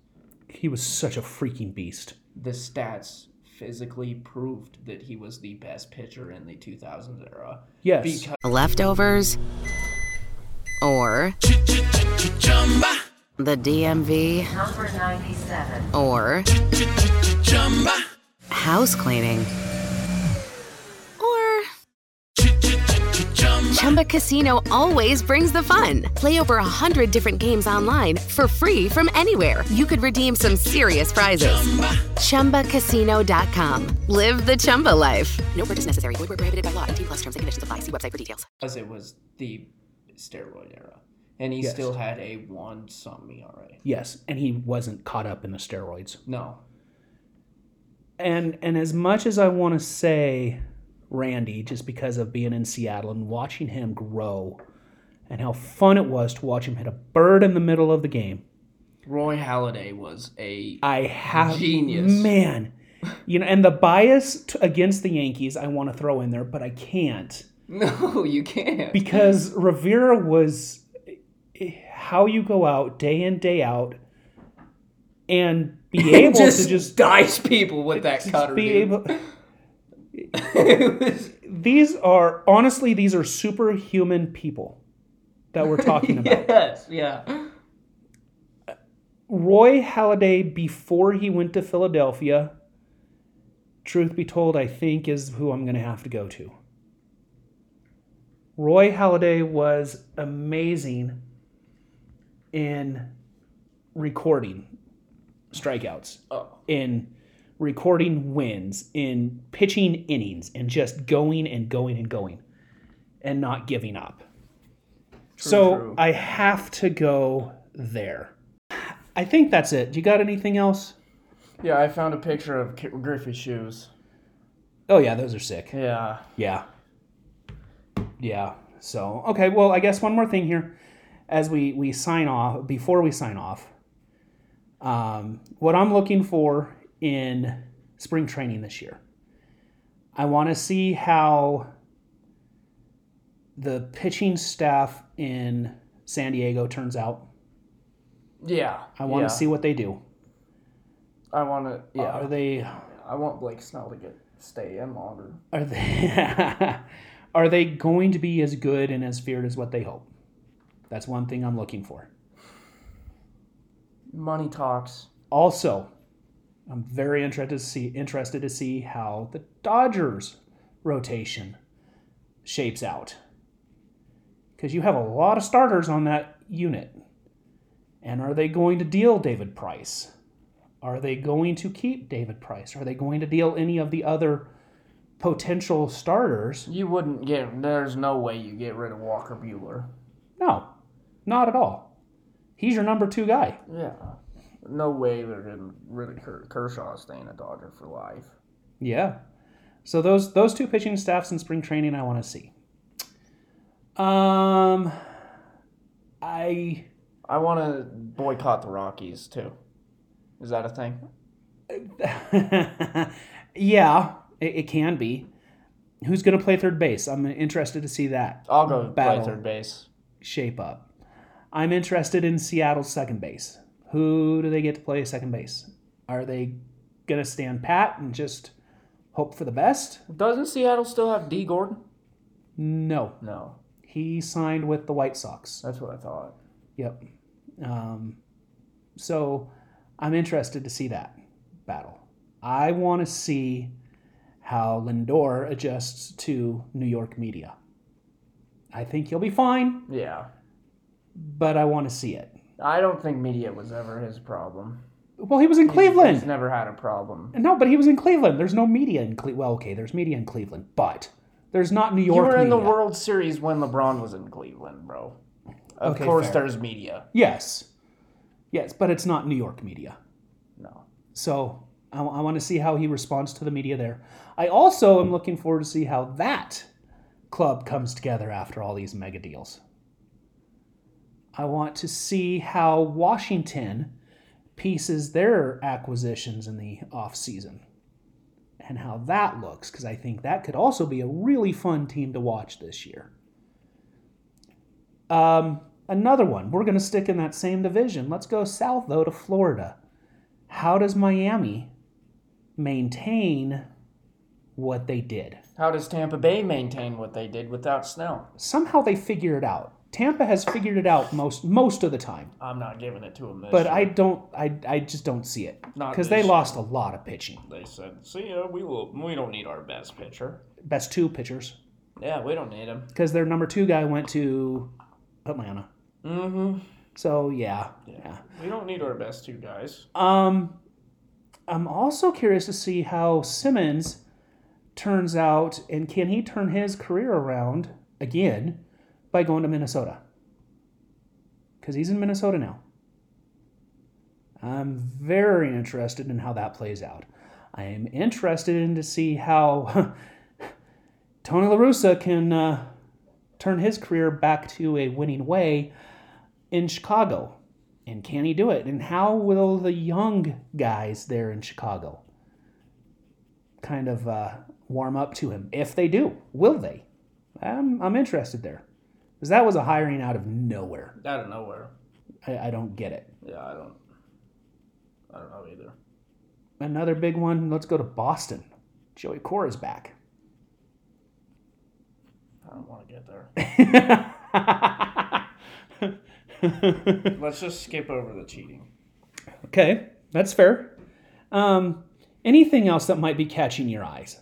He was such a freaking beast. the stats physically proved that he was the best pitcher in the 2000s era. Yes. Because Leftovers? Or the DMV? Number 97. Or house cleaning? Chumba Casino always brings the fun. Play over a hundred different games online for free from anywhere. You could redeem some serious prizes. Chumba. ChumbaCasino.com. Live the Chumba life. No purchase necessary. Void where prohibited by law. 18 plus terms and conditions apply. See website for details. As it was the steroid era. And he Yes. still had a one something ERA. Yes, and he wasn't caught up in the steroids. No. And and as much as I want to say Randy, just because of being in Seattle and watching him grow, and how fun it was to watch him hit a bird in the middle of the game, Roy Halladay was a I have Genius. man. You know, and the bias t- against the Yankees, I want to throw in there, but I can't [LAUGHS] No, you can't. because Rivera was how you go out day in day out and be [LAUGHS] able just, to just dice people with [LAUGHS] that cutter. be dude. able. Was- [LAUGHS] These are honestly, these are superhuman people that we're talking [LAUGHS] about. yes, yeah. Roy Halladay, before he went to Philadelphia, truth be told, I think is who I'm going to have to go to. Roy Halladay was amazing in recording strikeouts, Oh. in recording wins, in pitching innings, and just going and going and going and not giving up. so true. I have to go there. I think that's it. Do you got anything else? Yeah, I found a picture of Griffey's shoes. Oh yeah, those are sick. Yeah. Yeah. Yeah. So okay, well I guess one more thing here, as we we sign off. Before we sign off, um, what I'm looking for in spring training this year, I want to see how the pitching staff in San Diego turns out. Yeah. I want yeah. to see what they do. I want to. Yeah. Are they I want Blake Snell to get stay in longer. are they [LAUGHS] are they going to be as good and as feared as what they hope? That's one thing I'm looking for. Money talks. Also, I'm very interested to see interested to see how the Dodgers rotation shapes out. Because you have a lot of starters on that unit. And are they going to deal David Price? Are they going to keep David Price? Are they going to deal any of the other potential starters? You wouldn't get. There's no way you get rid of Walker Buehler. No, not at all. He's your number two guy. Yeah. No way they're getting rid of Ker- Kershaw staying a Dodger for life. Yeah. So those those two pitching staffs in spring training I want to see. Um I I want to boycott the Rockies too. Is that a thing? [LAUGHS] yeah, it, it can be. Who's going to play third base? I'm interested to see that I'll go Battle. play third base. shape up. I'm interested in Seattle's second base. Who do they get to play second base? Are they gonna stand pat and just hope for the best? Doesn't Seattle still have Dee Gordon? No, No, he signed with the White Sox. that's what I thought. Yep. Um, so I'm interested to see that battle. I want to see how Lindor adjusts to New York media. I think he'll be fine, Yeah, but I want to see it. I don't think media was ever his problem. Well, he was in He's Cleveland. He's never had a problem. No, but he was in Cleveland. There's no media in Cleveland. Well, okay, there's media in Cleveland, but there's not New York You were in the media. World Series when LeBron was in Cleveland, bro. Of Okay, course, fair. there's media. Yes. Yes, but it's not New York media. No. So I, want to see how he responds to the media there. I also am looking forward to see how that club comes together after all these mega deals. I want to see how Washington pieces their acquisitions in the off season and how that looks because I think that could also be a really fun team to watch this year. Um, another one. We're going to stick in that same division. Let's go south though to Florida. How does Miami maintain what they did? How does Tampa Bay maintain what they did without Snell? Somehow they figure it out. Tampa has figured it out most most of the time, I'm not giving it to them this but year. I don't. I, I just don't see it Not because they lost a lot of pitching. They said, "See, ya, we will. We don't need our best pitcher. Best two pitchers Yeah, we don't need him." because their number two guy went to Atlanta. Mm-hmm. So yeah, yeah. We don't need our best two guys. Um, I'm also curious to see how Simmons turns out, and can he turn his career around again by going to Minnesota? Because he's in Minnesota now. I'm very interested in how that plays out. I am interested in to see how [LAUGHS] Tony La Russa can uh, turn his career back to a winning way in Chicago. And can he do it? And how will the young guys there in Chicago kind of uh, warm up to him? If they do, will they? I'm, I'm interested there. Because that was a hiring out of nowhere. Out of nowhere. I, I don't get it. Yeah, I don't. I don't know either. Another big one, let's go to Boston. Joey Cora's back. I don't want to get there. [LAUGHS] Let's just skip over the cheating. Okay, that's fair. Um, anything else that might be catching your eyes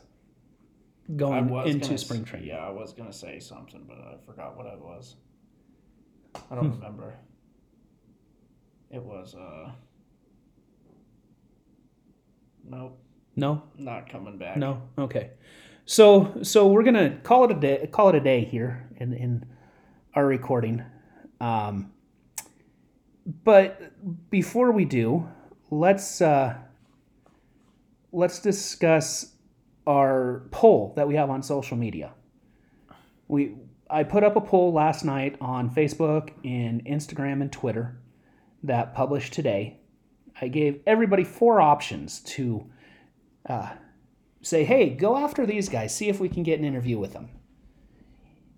going into gonna spring training? Yeah, I was gonna say something, but I forgot what it was. I don't Hmm. remember. It was uh. Nope, No, not coming back. no. Okay. So so we're gonna call it a day. Call it a day here in in our recording. Um, but before we do, let's uh, let's discuss our poll that we have on social media. We I put up a poll last night on Facebook and Instagram and Twitter that published today. I gave everybody four options to uh, say, hey, go after these guys, see if we can get an interview with them.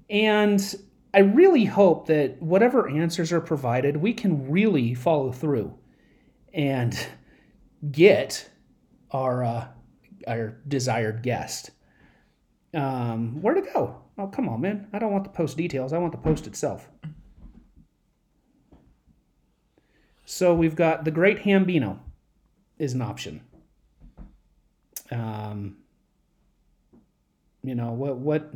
And I really hope that whatever answers are provided, we can really follow through and get our uh, our desired guest. Um, where to go? Oh, come on, man! I don't want the post details. I want the post itself. So we've got the Great Hambino is an option. Um, you know what? What?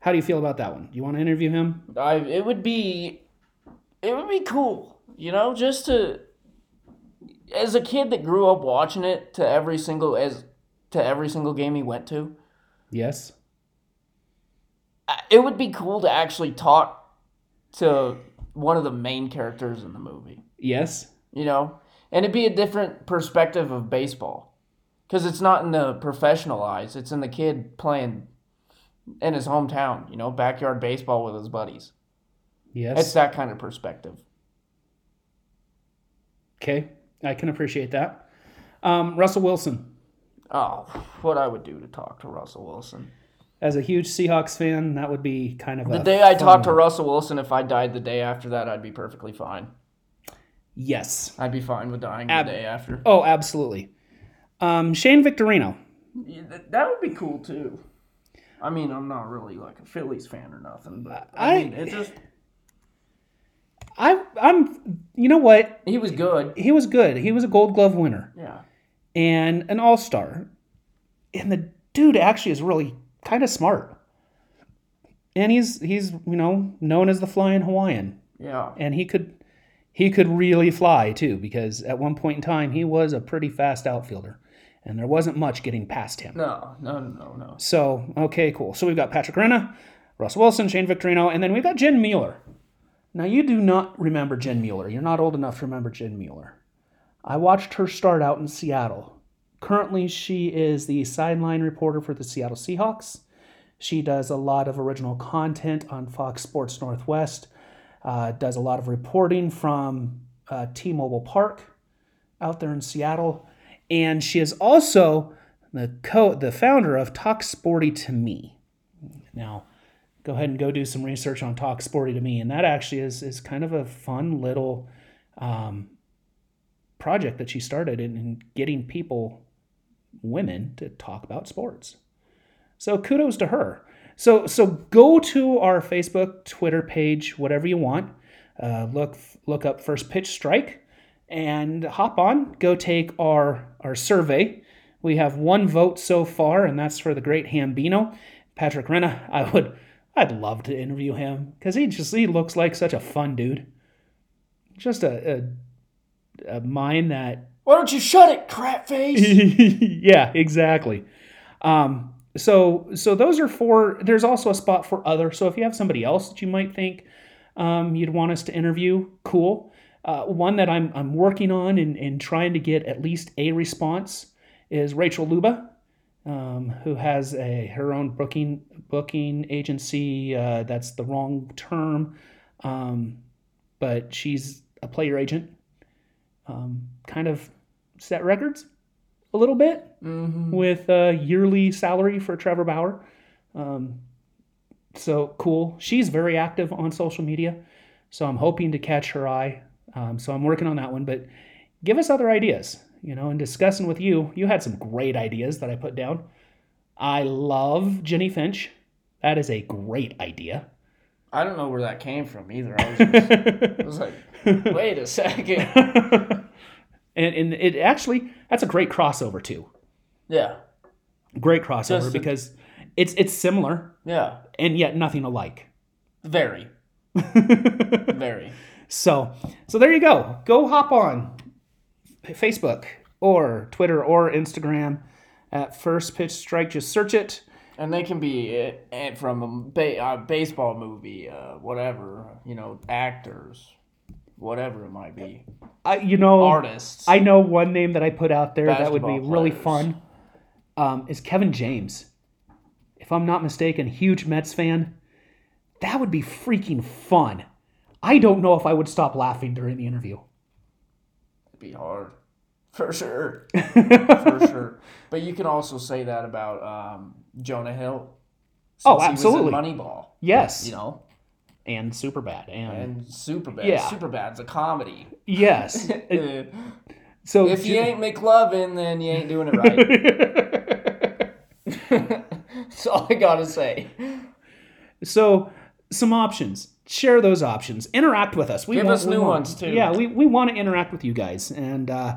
How do you feel about that one? Do You want to interview him? I it would be it would be cool, you know, just to as a kid that grew up watching it to every single as to every single game he went to. Yes. It would be cool to actually talk to one of the main characters in the movie, Yes. you know? And it'd be a different perspective of baseball. Cuz it's not in the professional eyes, it's in the kid playing in his hometown, you know, backyard baseball with his buddies. Yes. It's that kind of perspective. Okay, I can appreciate that. Um, Russell Wilson, Oh, what I would do to talk to Russell Wilson. as a huge Seahawks fan, that would be kind of The day I talked to. Russell Wilson, if I died the day after that, I'd be perfectly fine. Yes. I'd be fine with dying Ab- the day after. Oh, absolutely. Um, Shane Victorino. Yeah, that, that would be cool too. I mean, I'm not really like a Phillies fan or nothing, but I, I- mean, it just I I'm you know what? he was good. He was good. He was a Gold Glove winner Yeah, and an All Star, and the dude actually is really kind of smart. And he's he's you know known as the Flying Hawaiian, yeah. and he could he could really fly too because at one point in time he was a pretty fast outfielder, and there wasn't much getting past him. No, no, no, no. So, okay, cool. So we've got Patrick Renna, Russ Wilson, Shane Victorino, and then we've got Jen Mueller. Now, you do not remember Jen Mueller. You're not old enough to remember Jen Mueller. I watched her start out in Seattle. Currently, she is the sideline reporter for the Seattle Seahawks. She does a lot of original content on Fox Sports Northwest, uh, does a lot of reporting from uh, T Mobile Park out there in Seattle. And she is also the co the founder of Talk Sporty to Me. Now, go ahead and go do some research on Talk Sporty to Me, and that actually is is kind of a fun little um, project that she started in, in getting people, women, to talk about sports. So kudos to her. So so go to our Facebook, Twitter page, whatever you want. Uh, look look up First Pitch Strike and hop on. Go take our our survey. We have one vote so far, and that's for the great Hambino, Patrick Renna. I would I'd love to interview him because he just he looks like such a fun dude. Just a a, a mind that Why don't you shut it, crap face? [LAUGHS] yeah, exactly. Um, so so those are four. There's also a spot for other. So if you have somebody else that you might think um, you'd want us to interview, cool. Uh, one that I'm I'm working on and, and trying to get at least a response is Rachel Luba, um, who has a her own booking booking agency. Uh, that's the wrong term, um, but she's a player agent. Um, kind of set records a little bit with a yearly salary for Trevor Bauer. Um, so cool. She's very active on social media, so I'm hoping to catch her eye. Um, so I'm working on that one. But give us other ideas. You know, and discussing with you, you had some great ideas that I put down. I love Jennie Finch. That is a great idea. I don't know where that came from either. I was, just, I was like, [LAUGHS] wait a second. [LAUGHS] And, and it actually that's a great crossover too. Yeah, Great crossover Just a- because it's it's similar yeah. and yet nothing alike. Very, [LAUGHS] very. So, so there you go. Go hop on Facebook or Twitter or Instagram at First Pitch Strike. Just search it. And they can be uh, from a ba- baseball movie, uh, whatever, you know, actors, whatever it might be, I, you know, artists. I know one name that I put out there that would be Basketball really fun. Um, is Kevin James. If I'm not mistaken, huge Mets fan. That would be freaking fun. I don't know if I would stop laughing during the interview. It'd be hard, for sure, [LAUGHS] for sure. But you can also say that about um, Jonah Hill. Oh, since he was in absolutely. Moneyball, Yes, you know, and super bad. And, and Superbad. Yeah. Superbad's a comedy. yes, [LAUGHS] so if you ain't McLovin, then you ain't doing it right. [LAUGHS] That's all I gotta say. So, some options. Share those options. Interact with us. We Give want- us new want- ones, too. Yeah, we, we want to interact with you guys. And uh,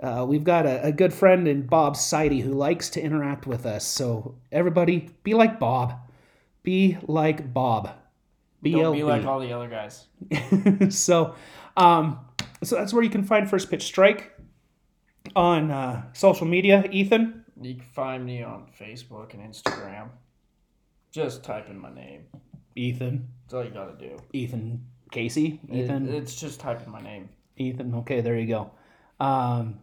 uh, we've got a, a good friend in Bob Sidey who likes to interact with us. So, everybody, be like Bob. Be like Bob. Don't be like all the other guys. [LAUGHS] so, um, so that's where you can find First Pitch Strike on uh, social media. Ethan, You can find me on Facebook and Instagram. Just type in my name. Ethan, That's all you gotta do. Ethan Casey, It- Ethan. it's just typing my name. Ethan. Okay, there you go. Um,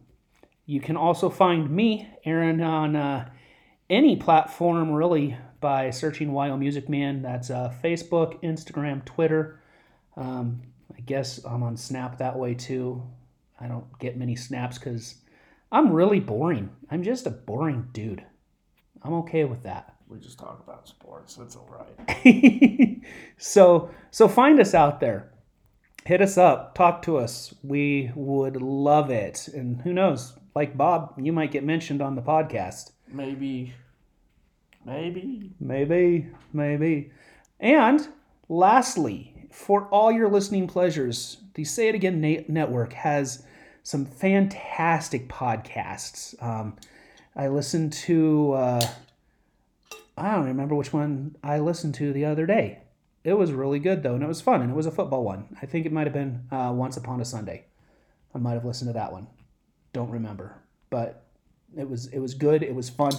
you can also find me, Aaron, on uh, any platform really by searching YO Music Man. That's uh, Facebook, Instagram, Twitter. Um, I guess I'm on Snap that way too. I don't get many snaps because I'm really boring. I'm just a boring dude. I'm okay with that. We just talk about sports. That's all right. [LAUGHS] so so find us out there hit us up talk to us we would love it and who knows like Bob, you might get mentioned on the podcast. Maybe. Maybe. Maybe, maybe. And lastly, for all your listening pleasures, the Say It Again Na- Network has some fantastic podcasts. Um, I listened to, uh, I don't remember which one I listened to the other day. It was really good though, and it was fun, and it was a football one. I think it might have been uh, Once Upon a Sunday. I might have listened to that one. Don't remember, but it was it was good. It was fun.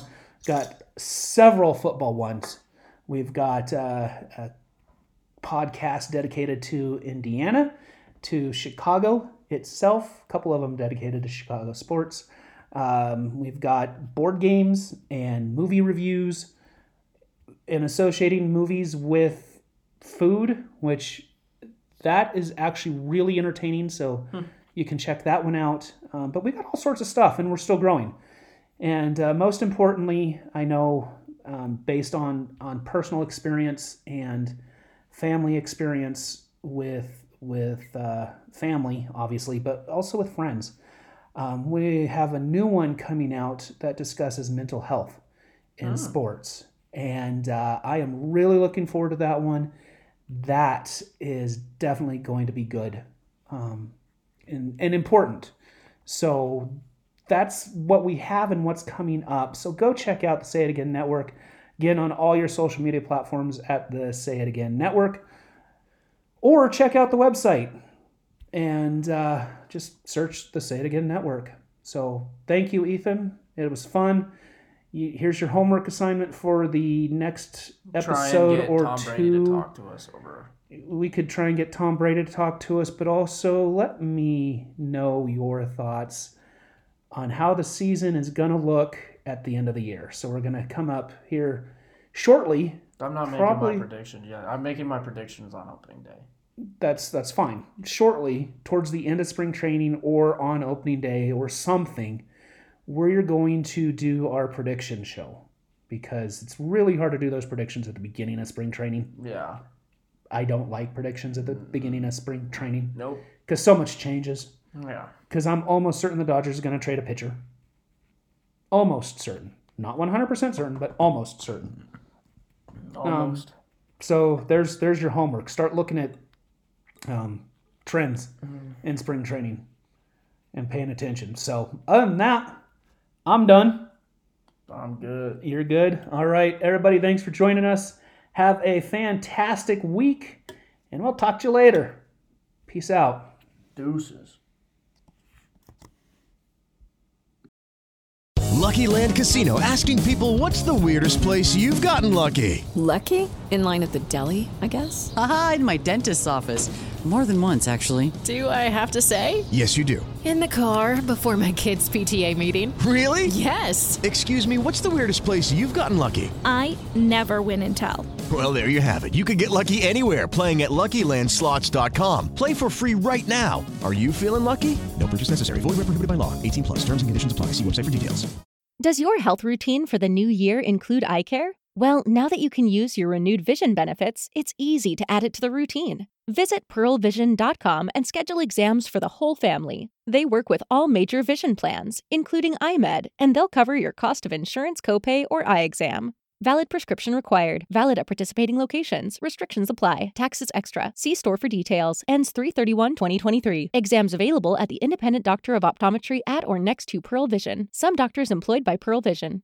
Got several football ones. We've got uh, a podcast dedicated to Indiana, to Chicago itself. A couple of them dedicated to Chicago sports. Um, we've got board games and movie reviews, and associating movies with food, which that is actually really entertaining. So you can check that one out. Um, but we got all sorts of stuff, and we're still growing. And uh, most importantly, I know um, based on on personal experience and family experience with with uh, family, obviously, but also with friends. Um, we have a new one coming out that discusses mental health in sports, and uh, I am really looking forward to that one. That is definitely going to be good um, and, and important. So that's what we have and what's coming up. So go check out the Say It Again Network. Again, on all your social media platforms at the Say It Again Network. Or check out the website and uh, just search the Say It Again Network. So thank you, Ethan. It was fun. You, here's your homework assignment for the next Try episode and get or Tom two Brady to talk to us over. We could try and get Tom Brady to talk to us, but also let me know your thoughts on how the season is going to look at the end of the year. So we're going to come up here shortly. I'm not making Probably- my prediction yet. I'm making my predictions on opening day. That's that's fine. Shortly, towards the end of spring training or on opening day or something, we're going to do our prediction show because it's really hard to do those predictions at the beginning of spring training. Yeah. I don't like predictions at the mm. beginning of spring training Nope. because so much changes. Yeah. because I'm almost certain the Dodgers are going to trade a pitcher. Almost certain. Not 100% certain, but almost certain. Almost. Um, so there's there's your homework. Start looking at um, trends mm. in spring training and paying attention. So other than that, I'm done. I'm good. You're good. All right, everybody. Thanks for joining us. Have a fantastic week, and we'll talk to you later. Peace out. Deuces. Lucky Land Casino asking people what's the weirdest place you've gotten lucky? Lucky? In line at the deli, I guess? Aha, in my dentist's office. More than once, actually. Do I have to say? Yes, you do. In the car before my kids' PTA meeting. Really? Yes. Excuse me, what's the weirdest place you've gotten lucky? I never win and tell. Well, there you have it. You can get lucky anywhere playing at LuckyLandSlots.com. Play for free right now. Are you feeling lucky? No purchase necessary. Void where prohibited by law. 18 plus. Terms and conditions apply. See website for details. Does your health routine for the new year include eye care? Well, now that you can use your renewed vision benefits, it's easy to add it to the routine. Visit pearlvision.com and schedule exams for the whole family. They work with all major vision plans, including EyeMed, and they'll cover your cost of insurance copay or eye exam. Valid prescription required. Valid at participating locations. Restrictions apply. Taxes extra. See store for details. Ends 331-2023. Exams available at the independent doctor of optometry at or next to Pearl Vision. Some doctors employed by Pearl Vision.